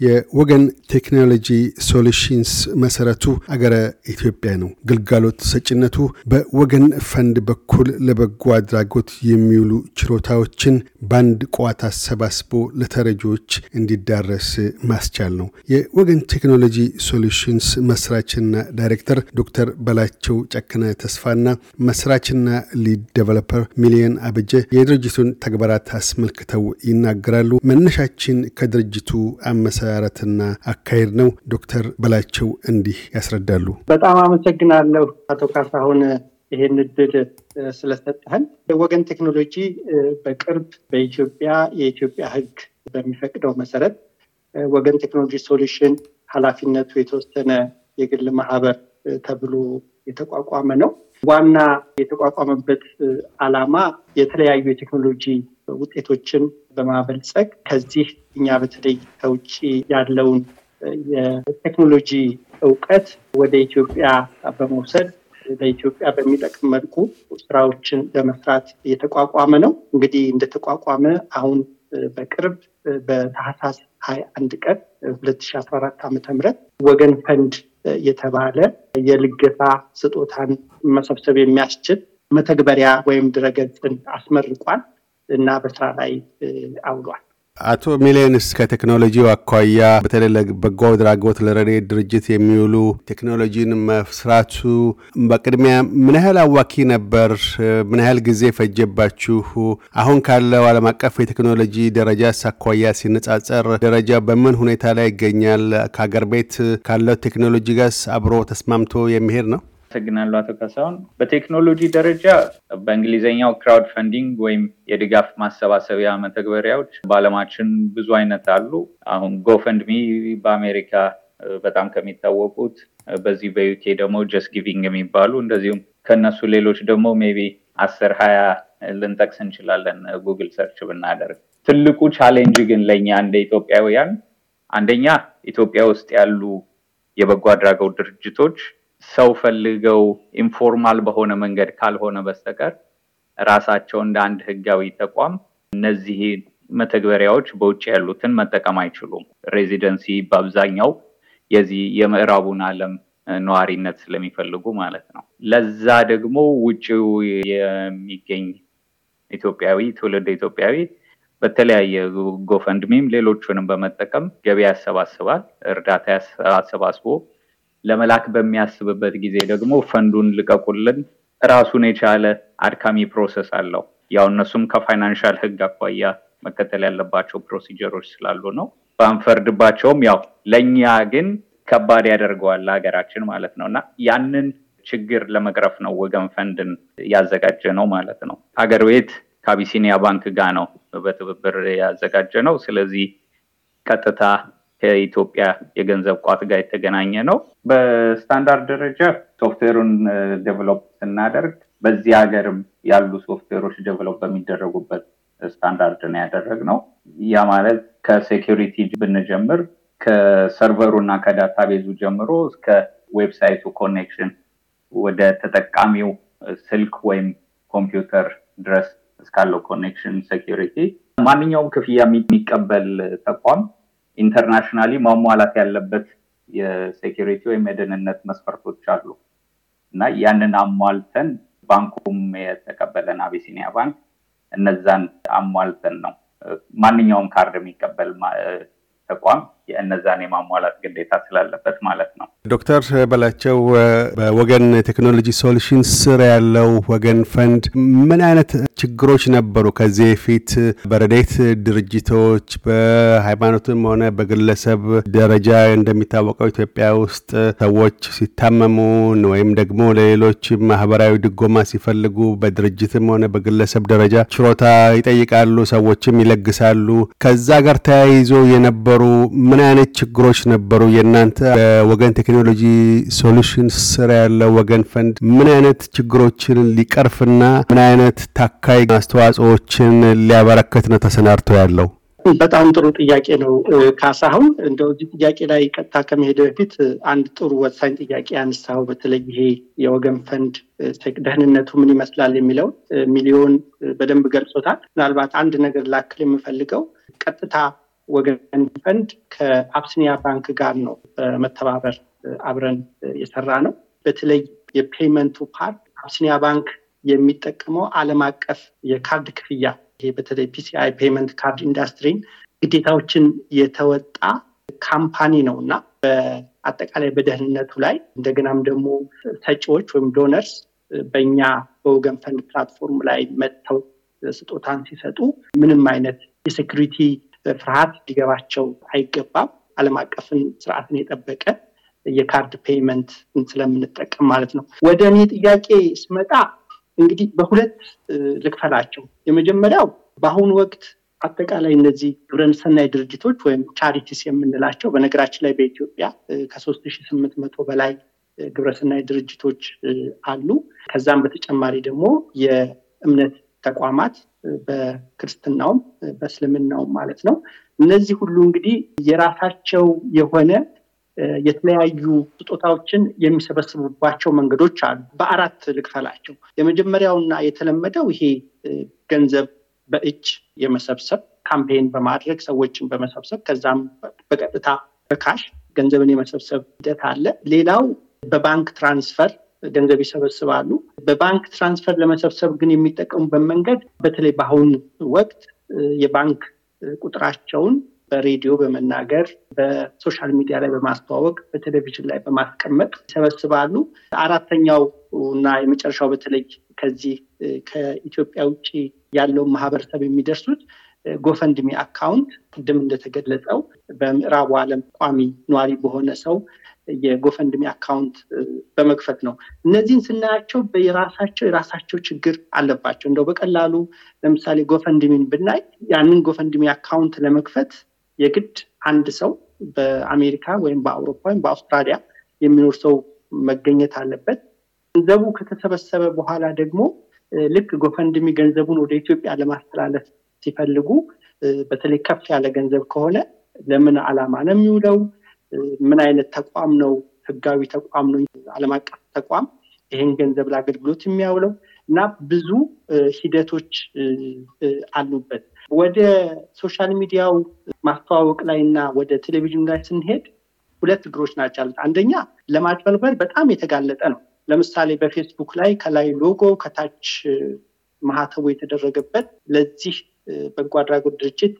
የወገን ቴክኖሎጂ ሶሉሽንስ መሰረቱ አገረ ኢትዮጵያ ነው። ግልጋሎት ሰጭነቱ በወገን ፈንድ በኩል ለበጎ አድራጎት የሚውሉ ችሮታዎችን በአንድ ቋት አሰባስቦ ለተረጂዎች እንዲዳረስ ማስቻል ነው። የወገን ቴክኖሎጂ ሶሉሽንስ መስራችና ዳይሬክተር ዶክተር በላቸው ጨከነ ተስፋና መስራችና lead developer ሚሊየን አበጀ የድርጅቱን ተግባራት አስመልክተው ይናገራሉ። መነሻችን ከድርጅቱ አመሰራረትና አካሄድ ነው። ዶክተር በላቸው እንዲህ ያስረዳሉ። በጣም አመሰግናለሁ አቶ ካሳሁን ይሄን እድል ስለሰጠህን። ወገን ቴክኖሎጂ በቅርብ በኢትዮጵያ የኢትዮጵያ ሕግ በሚፈቅደው መሰረት ወገን ቴክኖሎጂ ሶሉሽን ኃላፊነቱ የተወሰነ የግል ማህበር ተብሎ የተቋቋመ ነው። ዋና የተቋቋመበት ዓላማ የተለያዩ የቴክኖሎጂ ውጤቶችን በማበልጸግ ከዚህ እኛ በተለይ ከውጭ ያለውን የቴክኖሎጂ እውቀት ወደ ኢትዮጵያ በመውሰድ ለኢትዮጵያ በሚጠቅም መልኩ ስራዎችን ለመስራት የተቋቋመ ነው። እንግዲህ እንደተቋቋመ አሁን በቅርብ በታህሳስ ሀያ አንድ ቀን ሁለት ሺ አስራ አራት ዓመተ ምህረት ወገን ፈንድ የተባለ የልገሳ ስጦታን መሰብሰብ የሚያስችል መተግበሪያ ወይም ድረገጽን አስመርቋል እና በስራ ላይ አውሏል። አቶ ሚሊየን እስኪ ከቴክኖሎጂው አኳያ በተለይ ለበጎ አድራጎት ለረድኤት ድርጅት የሚውሉ ቴክኖሎጂን መስራቱ በቅድሚያ ምን ያህል አዋኪ ነበር? ምን ያህል ጊዜ ፈጀባችሁ? አሁን ካለው ዓለም አቀፍ የቴክኖሎጂ ደረጃ አኳያ ሲነጻጸር ደረጃ በምን ሁኔታ ላይ ይገኛል? ከሀገር ቤት ካለው ቴክኖሎጂ ጋር አብሮ ተስማምቶ የሚሄድ ነው? አመሰግናለሁ አቶ ካሳሁን። በቴክኖሎጂ ደረጃ በእንግሊዝኛው crowd funding ወይም የድጋፍ ማሰባሰቢያ መተግበሪያዎች በዓለማችን ብዙ አይነት አሉ። አሁን GoFundMe በአሜሪካ በጣም ከሚታወቁት፣ በዚህ በዩኬ ደግሞ JustGiving የሚባሉ እንደዚሁም ከነሱ ሌሎች ደግሞ maybe አስር ሀያ ልንጠቅስ እንችላለን Google search ብናደርግ። ትልቁ challenge ግን ለእኛ እንደ ኢትዮጵያውያን አንደኛ ኢትዮጵያ ውስጥ ያሉ የበጎ አድራጎት ድርጅቶች ሰው ፈልገው informal በሆነ መንገድ ካልሆነ በስተቀር ራሳቸው እንደ አንድ ህጋዊ ተቋም እነዚህ መተግበሪያዎች በውጭ ያሉትን መጠቀም አይችሉም። ሬዚደንሲ በአብዛኛው የዚህ የምዕራቡን ዓለም ነዋሪነት ስለሚፈልጉ ማለት ነው። ለዛ ደግሞ ውጭው የሚገኝ ኢትዮጵያዊ ትውልድ ኢትዮጵያዊ በተለያየ ጎፈንድሚም ሌሎቹንም በመጠቀም ገቢ ያሰባስባል። እርዳታ አሰባስቦ ለመላክ በሚያስብበት ጊዜ ደግሞ ፈንዱን ልቀቁልን ራሱን የቻለ አድካሚ process አለው። ያው እነሱም ከ financial ህግ አኳያ መከተል ያለባቸው procedure ኦች ስላሉ ነው። ባንፈርድባቸውም ያው ለእኛ ግን ከባድ ያደርገዋል ለሀገራችን ማለት ነው እና ያንን ችግር ለመቅረፍ ነው ወገን ፈንድን ያዘጋጀነው ማለት ነው። ሀገር ቤት ከአቢሲኒያ ባንክ ጋር ነው በትብብር ያዘጋጀነው። ስለዚህ ቀጥታ ከኢትዮጵያ የገንዘብ ቋት ጋር የተገናኘ ነው። በስታንዳርድ ደረጃ software ኡን develop ስናደርግ በዚህ ሀገርም ያሉ software ኦች develop በሚደረጉበት ስታንዳርድ ነው ያደረግነው። ያ ማለት ከ security ብንጀምር ከ server ኡ እና ከ database ኡ ጀምሮ እስከ website ኡ connection ወደ ተጠቃሚው ስልክ ወይም ኮምፒውተር ድረስ እስካለው connection security ማንኛውም ክፍያ የሚቀበል ተቋም internationally ማሟላት ያለበት የ security ወይም የደህንነት መስፈርቶች አሉ። እና ያንን አሟልተን ባንኩም የተቀበለን አቢሲኒያ ባንክ እነዛን አሟልተን ነው። ማንኛውም ካርድ የሚቀበል ተቋም የእነዛን የማሟላት ግዴታ ስላለበት ማለት ነው። ዶክተር በላቸው በወገን ቴክኖሎጂ ሶሉሽን ስር ያለው ወገን ፈንድ ምን አይነት ችግሮች ነበሩ? ከዚህ በፊት በረድኤት ድርጅቶች በሃይማኖትም ሆነ በግለሰብ ደረጃ እንደሚታወቀው ኢትዮጵያ ውስጥ ሰዎች ሲታመሙ ወይም ደግሞ ለሌሎች ማህበራዊ ድጎማ ሲፈልጉ በድርጅትም ሆነ በግለሰብ ደረጃ ችሮታ ይጠይቃሉ፣ ሰዎችም ይለግሳሉ። ከዛ ጋር ተያይዞ የነበሩ ምን አይነት ችግሮች ነበሩ? የእናንተ በወገን ቴክኖሎጂ ሶሉሽን ስር ያለው ወገን ፈንድ ምን አይነት ችግሮችን ሊቀርፍና ምን አይነት ተካይ አስተዋጽኦዎችን ሊያበረክት ነው ተሰናድቶ ያለው? በጣም ጥሩ ጥያቄ ነው ካሳሁን። እንደው እዚህ ጥያቄ ላይ ቀጥታ ከመሄድ በፊት አንድ ጥሩ ወሳኝ ጥያቄ ያነሳኸው በተለይ ይሄ የወገን ፈንድ ደህንነቱ ምን ይመስላል የሚለው ሚሊዮን በደንብ ገልጾታል። ምናልባት አንድ ነገር ላክል የምፈልገው ቀጥታ ወገን ፈንድ ከአቢሲኒያ ባንክ ጋር ነው በመተባበር አብረን የሰራ ነው። በተለይ የ payment ቱ part አብሲኒያ ባንክ የሚጠቀመው ዓለም አቀፍ የካርድ ክፍያ ይሄ በተለይ PCI payment card industry ን ግዴታዎችን የተወጣ company ነው እና በአጠቃላይ በደህንነቱ ላይ እንደገናም ደግሞ ሰጪዎች ወይም donors በእኛ በወገን ፈንድ platform ላይ መጥተው ስጦታን ሲሰጡ ምንም አይነት የ security ፍርሃት ሊገባቸው አይገባም። ዓለም አቀፍን ስርዓትን የጠበቀ የካርድ payment ስለምንጠቀም ማለት ነው። ወደ እኔ ጥያቄ ስመጣ እንግዲህ በሁለት ልክፈላቸው። የመጀመሪያው በአሁኑ ወቅት አጠቃላይ እነዚህ ግብረሰናይ ድርጅቶች ወይም charities የምንላቸው በነገራችን ላይ በኢትዮጵያ ከሶስት ሺህ ስምንት መቶ በላይ ግብረሰናይ ድርጅቶች አሉ። ከዛም በተጨማሪ ደግሞ የእምነት ተቋማት በክርስትናውም በእስልምናውም ማለት ነው። እነዚህ ሁሉ እንግዲህ የራሳቸው የሆነ የተለያዩ ስጦታዎችን የሚሰበስቡባቸው መንገዶች አሉ። በአራት ልክፈላቸው። የመጀመሪያውና የተለመደው ይሄ ገንዘብ በእጅ የመሰብሰብ campaign በማድረግ ሰዎችን በመሰብሰብ ከዛም በቀጥታ በ cash ገንዘብን የመሰብሰብ ሂደት አለ። ሌላው በባንክ transfer ገንዘብ ይሰበስባሉ። በባንክ transfer ለመሰብሰብ ግን የሚጠቀሙበት መንገድ በተለይ በአሁኑ ወቅት የባንክ ቁጥራቸውን በሬዲዮ በመናገር በ social media ላይ በማስተዋወቅ በቴሌቪዥን ላይ በማስቀመጥ ይሰበስባሉ። አራተኛው እና የመጨረሻው በተለይ ከዚህ ከኢትዮጵያ ውጭ ያለውን ማህበረሰብ የሚደርሱት GoFundMe account ቅድም እንደተገለጸው በምዕራቡ ዓለም ቋሚ ነዋሪ በሆነ ሰው የ GoFundMe account በመክፈት ነው። እነዚህን ስናያቸው በየራሳቸው የራሳቸው ችግር አለባቸው። እንደው በቀላሉ ለምሳሌ GoFundMe ን ብናይ ያንን GoFundMe account ለመክፈት የግድ አንድ ሰው በአሜሪካ ወይም በአውሮፓ ወይም በአውስትራሊያ የሚኖር ሰው መገኘት አለበት። ገንዘቡ ከተሰበሰበ በኋላ ደግሞ ልክ GoFundMe ገንዘቡን ወደ ኢትዮጵያ ለማስተላለፍ ሲፈልጉ በተለይ ከፍ ያለ ገንዘብ ከሆነ ለምን ዓላማ ነው የሚውለው? ምን አይነት ተቋም ነው? ህጋዊ ተቋም ነው? ዓለም አቀፍ ተቋም ይህን ገንዘብ ለአገልግሎት የሚያውለው እና ብዙ ሂደቶች አሉበት። ወደ social media ው ማስተዋወቅ ላይ እና ወደ ቴሌቪዥን ላይ ስንሄድ ሁለት እግሮች ናቸው ያሉት። አንደኛ ለማጭበርበር በጣም የተጋለጠ ነው። ለምሳሌ በፌስቡክ ላይ ከላይ ሎጎ ከታች ማህተቡ የተደረገበት ለዚህ በጎ አድራጎት ድርጅት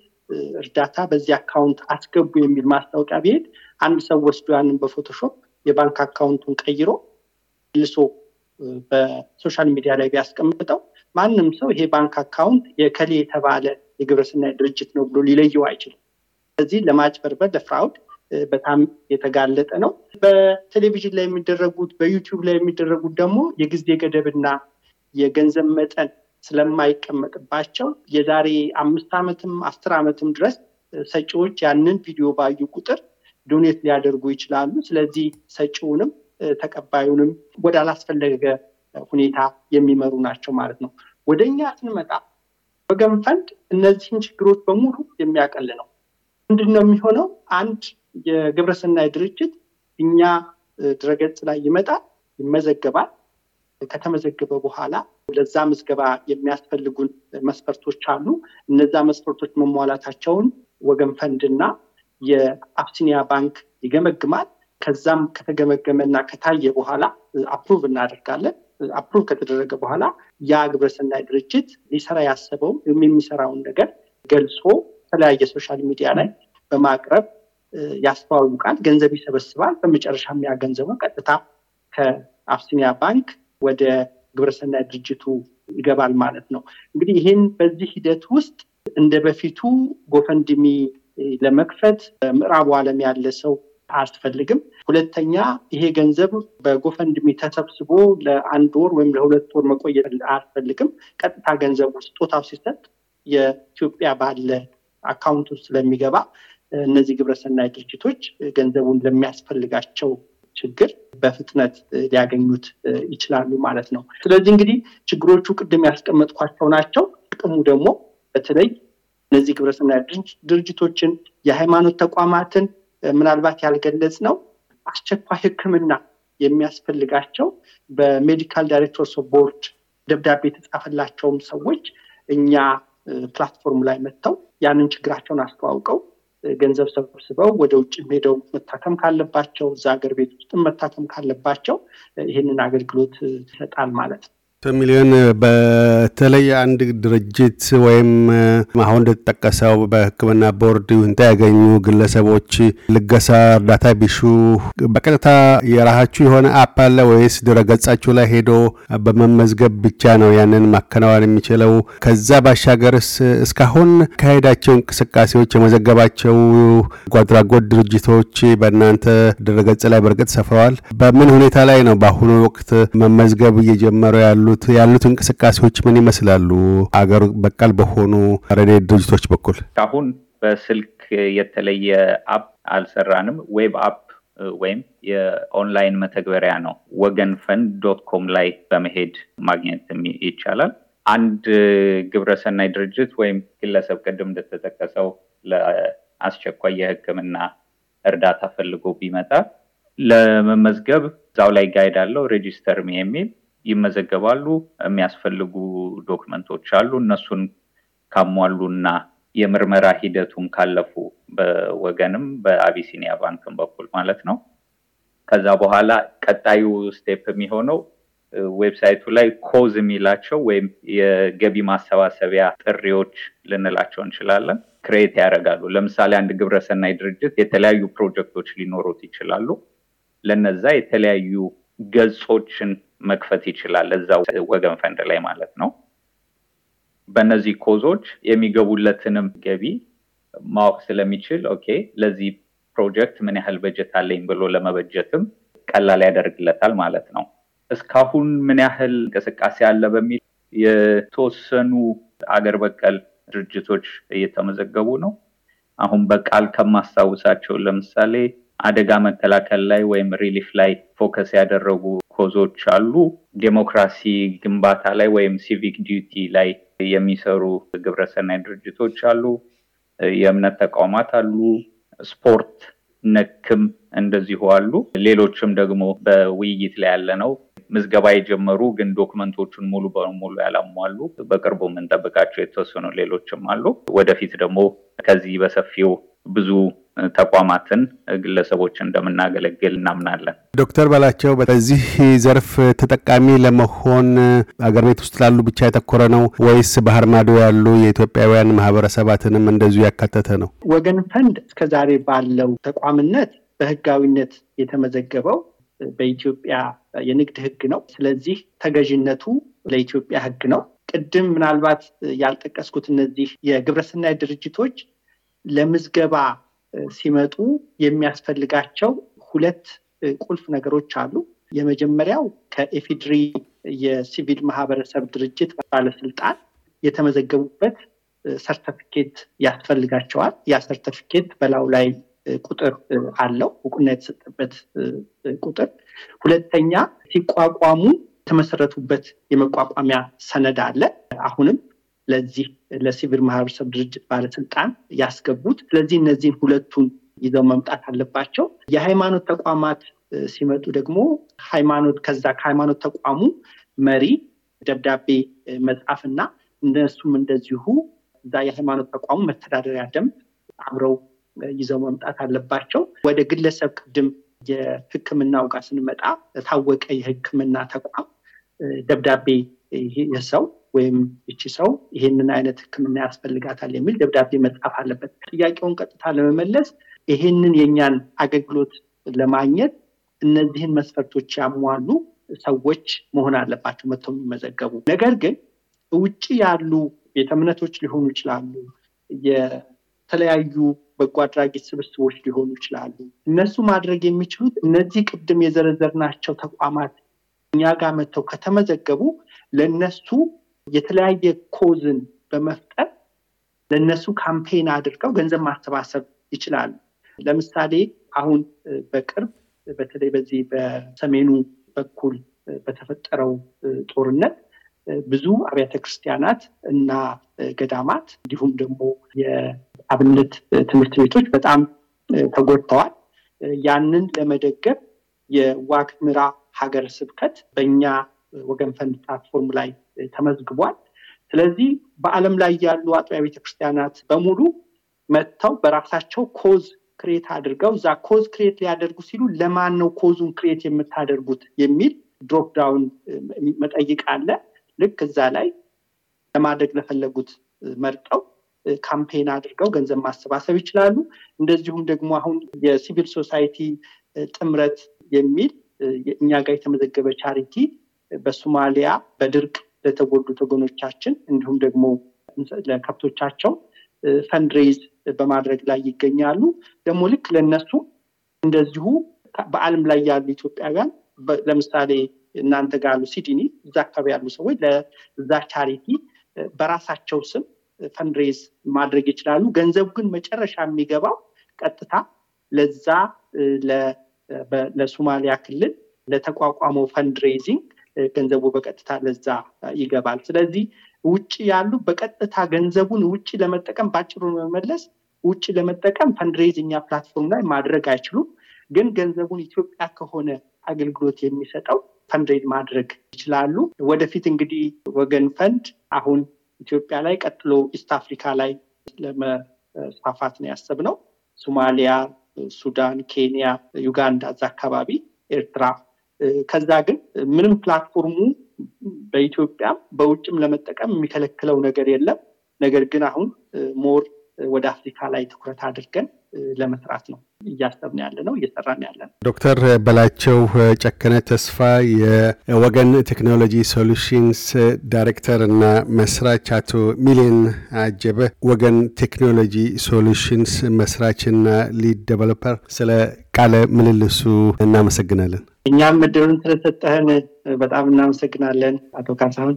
እርዳታ በዚህ account አስገቡ የሚል ማስታወቂያ ቢሄድ አንድ ሰው ወስዶ ያንን በ Photoshop የባንክ account ኡን ቀይሮ መልሶ በ social media ላይ ቢያስቀምጠው ማንም ሰው ይሄ bank account የእከሌ የተባለ የግብረሰናይ ድርጅት ነው ብሎ ሊለየው አይችልም። ስለዚህ ለማጭበርበር ለ fraud በጣም የተጋለጠ ነው። በቴሌቪዥን ላይ የሚደረጉት በዩቲዩብ ላይ የሚደረጉት ደግሞ የጊዜ ገደብና የገንዘብ መጠን ስለማይቀመጥባቸው የዛሬ አምስት ዓመትም አስር ዓመትም ድረስ ሰጪዎች ያንን ቪዲዮ ባዩ ቁጥር ዶኔት ሊያደርጉ ይችላሉ። ስለዚህ ሰጪውንም ተቀባዩንም ወደ አላስፈለገ ሁኔታ የሚመሩ ናቸው ማለት ነው። ወደ እኛ ስንመጣ ወገን ፈንድ እነዚህን ችግሮች በሙሉ የሚያቀል ነው። ምንድን ነው የሚሆነው? አንድ የግብረሰናይ ድርጅት እኛ ድረገጽ ላይ ይመጣል፣ ይመዘገባል። ከተመዘገበ በኋላ ለዛ ምዝገባ የሚያስፈልጉን መስፈርቶች አሉ። እነዛ መስፈርቶች መሟላታቸውን ወገን ፈንድና የአብሲኒያ ባንክ ይገመግማል። ከዛም ከተገመገመና ከታየ በኋላ approve እናደርጋለን። approve ከተደረገ በኋላ ያ ግብረሰናይ ድርጅት ሊሰራ ያሰበው የሚሰራውን ነገር ገልጾ የተለያየ social media ላይ በማቅረብ ያስተዋውቃል፣ ገንዘብ ይሰበስባል። በመጨረሻ ያ ገንዘቡ ቀጥታ ከአብሲኒያ ባንክ ወደ ግብረሰናይ ድርጅቱ ይገባል ማለት ነው። እንግዲህ ይህን በዚህ ሂደት ውስጥ እንደ በፊቱ ጎፈንድሚ ለመክፈት በምዕራቡ ዓለም ያለ ሰው አያስፈልግም። ሁለተኛ ይሄ ገንዘብ በጎፈንድሚ ተሰብስቦ ለአንድ ወር ወይም ለሁለት ወር መቆየት አያስፈልግም። ቀጥታ ገንዘቡ ስጦታው ሲሰጥ የኢትዮጵያ ባለ account ውስጥ ስለሚገባ እነዚህ ግብረሰናይ ድርጅቶች ገንዘቡን ለሚያስፈልጋቸው ችግር በፍጥነት ሊያገኙት ይችላሉ ማለት ነው። ስለዚህ እንግዲህ ችግሮቹ ቅድም ያስቀመጥኳቸው ናቸው። ጥቅሙ ደግሞ በተለይ እነዚህ ግብረሰናይ ድርጅቶችን፣ የሃይማኖት ተቋማትን ምናልባት ያልገለጽነው አስቸኳይ ሕክምና የሚያስፈልጋቸው በ medical directors board ደብዳቤ የተጻፈላቸውም ሰዎች እኛ platform ላይ መጥተው ያንን ችግራቸውን አስተዋውቀው ገንዘብ ሰብስበው ወደ ውጭ ሄደው መታከም ካለባቸው እዛ ሀገር ቤት ውስጥም መታከም ካለባቸው ይህንን አገልግሎት ይሰጣል ማለት ነው። ሚሊዮን በተለይ አንድ ድርጅት ወይም አሁን እንደተጠቀሰው በሕክምና ቦርድ ይሁንታ ያገኙ ግለሰቦች ልገሳ እርዳታ ቢሹ በቀጥታ የራሳችሁ የሆነ app አለ ወይስ ድረገጻችሁ ላይ ሄዶ በመመዝገብ ብቻ ነው ያንን ማከናወን የሚችለው? ከዛ ባሻገርስ እስካሁን ካሄዳቸው እንቅስቃሴዎች የመዘገባቸው አድራጎት ድርጅቶች በእናንተ ድረገጽ ላይ በእርግጥ ሰፍረዋል። በምን ሁኔታ ላይ ነው በአሁኑ ወቅት መመዝገብ እየጀመሩ ያሉ ያሉት ያሉት እንቅስቃሴዎች ምን ይመስላሉ? አገር በቀል በሆኑ ረድኤት ድርጅቶች በኩል አሁን በስልክ የተለየ app አልሰራንም። Web app ወይም የኦንላይን መተግበሪያ ነው። ወገን ፈንድ dot com ላይ በመሄድ ማግኘት ይቻላል። አንድ ግብረሰናይ ድርጅት ወይም ግለሰብ ቅድም እንደተጠቀሰው ለአስቸኳይ የሕክምና እርዳታ ፈልጎ ቢመጣ ለመመዝገብ እዛው ላይ guide አለው register የሚል ይመዘገባሉ። የሚያስፈልጉ document ኦች አሉ። እነሱን ካሟሉና የምርመራ ሂደቱን ካለፉ በወገንም በአቢሲኒያ ባንክም በኩል ማለት ነው። ከዛ በኋላ ቀጣዩ step የሚሆነው ዌብሳይቱ ላይ cause የሚላቸው ወይም የገቢ ማሰባሰቢያ ጥሪዎች ልንላቸው እንችላለን create ያደርጋሉ። ለምሳሌ አንድ ግብረሰናይ ድርጅት የተለያዩ ፕሮጀክቶች ሊኖሩት ይችላሉ። ለነዛ የተለያዩ ገጾችን መክፈት ይችላል እዛው ወገን ፈንድ ላይ ማለት ነው። በእነዚህ cause ኦች የሚገቡለትንም ገቢ ማወቅ ስለሚችል okay ለዚህ ፕሮጀክት ምን ያህል በጀት አለኝ ብሎ ለመበጀትም ቀላል ያደርግለታል ማለት ነው። እስካሁን ምን ያህል እንቅስቃሴ አለ በሚል የተወሰኑ አገር በቀል ድርጅቶች እየተመዘገቡ ነው። አሁን በቃል ከማስታውሳቸው ለምሳሌ አደጋ መከላከል ላይ ወይም relief ላይ focus ያደረጉ cause ኦች አሉ። ዴሞክራሲ ግንባታ ላይ ወይም civic duty ላይ የሚሰሩ ግብረሰናይ ድርጅቶች አሉ። የእምነት ተቋማት አሉ። ስፖርት ነክም እንደዚሁ አሉ። ሌሎችም ደግሞ በውይይት ላይ ያለ ነው ምዝገባ የጀመሩ ግን ዶክመንቶቹን ሙሉ በሙሉ ያላሟሉ በቅርቡ የምንጠብቃቸው የተወሰኑ ሌሎችም አሉ። ወደፊት ደግሞ ከዚህ በሰፊው ብዙ ተቋማትን፣ ግለሰቦች እንደምናገለግል እናምናለን። ዶክተር በላቸው በዚህ ዘርፍ ተጠቃሚ ለመሆን አገር ቤት ውስጥ ላሉ ብቻ ያተኮረ ነው ወይስ ባህር ማዶ ያሉ የኢትዮጵያውያን ማህበረሰባትንም እንደዚሁ ያካተተ ነው? ወገን ፈንድ እስከዛሬ ባለው ተቋምነት በህጋዊነት የተመዘገበው በኢትዮጵያ የንግድ ህግ ነው። ስለዚህ ተገዥነቱ ለኢትዮጵያ ህግ ነው። ቅድም ምናልባት ያልጠቀስኩት እነዚህ የግብረሰናይ ድርጅቶች ለምዝገባ ሲመጡ የሚያስፈልጋቸው ሁለት ቁልፍ ነገሮች አሉ። የመጀመሪያው ከኤፊድሪ የሲቪል ማህበረሰብ ድርጅት ባለስልጣን የተመዘገቡበት ሰርተፊኬት ያስፈልጋቸዋል። ያ ሰርተፊኬት በላዩ ላይ ቁጥር አለው፣ እውቅና የተሰጠበት ቁጥር። ሁለተኛ ሲቋቋሙ የተመሰረቱበት የመቋቋሚያ ሰነድ አለ። አሁንም ለዚህ ለሲቪል ማህበረሰብ ድርጅት ባለስልጣን ያስገቡት። ስለዚህ እነዚህን ሁለቱን ይዘው መምጣት አለባቸው። የሃይማኖት ተቋማት ሲመጡ ደግሞ ሃይማኖት ከዛ ከሃይማኖት ተቋሙ መሪ ደብዳቤ መጻፍና እነሱም እንደዚሁ እዛ የሃይማኖት ተቋሙ መተዳደሪያ ደንብ አብረው ይዘው መምጣት አለባቸው። ወደ ግለሰብ ቅድም የሕክምናው ጋር ስንመጣ የታወቀ የሕክምና ተቋም ደብዳቤ የሰው ወይም እቺ ሰው ይሄንን አይነት ህክምና ያስፈልጋታል የሚል ደብዳቤ መጻፍ አለበት። ጥያቄውን ቀጥታ ለመመለስ ይሄንን የእኛን አገልግሎት ለማግኘት እነዚህን መስፈርቶች ያሟሉ ሰዎች መሆን አለባቸው መጥተው የሚመዘገቡ። ነገር ግን ውጭ ያሉ ቤተ እምነቶች ሊሆኑ ይችላሉ፣ የተለያዩ በጎ አድራጊ ስብስቦች ሊሆኑ ይችላሉ። እነሱ ማድረግ የሚችሉት እነዚህ ቅድም የዘረዘርናቸው ተቋማት እኛ ጋር መጥተው ከተመዘገቡ ለነሱ የተለያየ ኮዝን በመፍጠር ለእነሱ ካምፔን አድርገው ገንዘብ ማሰባሰብ ይችላሉ። ለምሳሌ አሁን በቅርብ በተለይ በዚህ በሰሜኑ በኩል በተፈጠረው ጦርነት ብዙ አብያተ ክርስቲያናት እና ገዳማት እንዲሁም ደግሞ የአብነት ትምህርት ቤቶች በጣም ተጎድተዋል። ያንን ለመደገፍ የዋግ ኽምራ ሀገረ ስብከት በእኛ ወገን ፈንድ platform ላይ ተመዝግቧል። ስለዚህ በዓለም ላይ ያሉ አጥቢያ ቤተክርስቲያናት በሙሉ መጥተው በራሳቸው cause create አድርገው እዛ cause create ሊያደርጉ ሲሉ ለማን ነው cause ኡን create የምታደርጉት የሚል drop down መጠይቅ አለ። ልክ እዛ ላይ ለማድረግ ለፈለጉት መርጠው campaign አድርገው ገንዘብ ማሰባሰብ ይችላሉ። እንደዚሁም ደግሞ አሁን የ civil society ጥምረት የሚል እኛ ጋር የተመዘገበ charity በሶማሊያ በድርቅ ለተጎዱት ወገኖቻችን እንዲሁም ደግሞ ለከብቶቻቸው fundraise በማድረግ ላይ ይገኛሉ። ደግሞ ልክ ለነሱ እንደዚሁ በዓለም ላይ ያሉ ኢትዮጵያውያን ለምሳሌ እናንተ ጋር ያሉ ሲድኒ እዛ አካባቢ ያሉ ሰዎች ለዛ charity በራሳቸው ስም fundraise ማድረግ ይችላሉ። ገንዘቡ ግን መጨረሻ የሚገባው ቀጥታ ለዛ ለሶማሊያ ክልል ለተቋቋመው fundraising ገንዘቡ በቀጥታ ለዛ ይገባል። ስለዚህ ውጭ ያሉ በቀጥታ ገንዘቡን ውጭ ለመጠቀም ባጭሩ መመለስ ውጭ ለመጠቀም fundraising platform ላይ ማድረግ አይችሉም። ግን ገንዘቡን ኢትዮጵያ ከሆነ አገልግሎት የሚሰጠው fundraise ማድረግ ይችላሉ። ወደፊት እንግዲህ ወገን ፈንድ አሁን ኢትዮጵያ ላይ ቀጥሎ East Africa ላይ ለመስፋፋት ነው ያሰብነው። ሶማሊያ፣ ሱዳን፣ ኬንያ፣ ዩጋንዳ እዛ አካባቢ ኤርትራ ከዛ ግን ምንም platform ኡ በኢትዮጵያም በውጭም ለመጠቀም የሚከለክለው ነገር የለም። ነገር ግን አሁን more ወደ አፍሪካ ላይ ትኩረት አድርገን ለመስራት ነው እያሰብን ያለ ነው እየሰራን ያለ ነው። ዶክተር በላቸው ጨከነ ተስፋ የወገን ቴክኖሎጂ ሶሉሽንስ ዳይሬክተር እና መስራች፣ አቶ ሚሊዮን አጀበ ወገን ቴክኖሎጂ ሶሉሽንስ መስራችና lead developer፣ ስለ ቃለ ምልልሱ እናመሰግናለን። እኛም እድሉን ስለሰጠህን በጣም እናመሰግናለን አቶ ካሳሁን።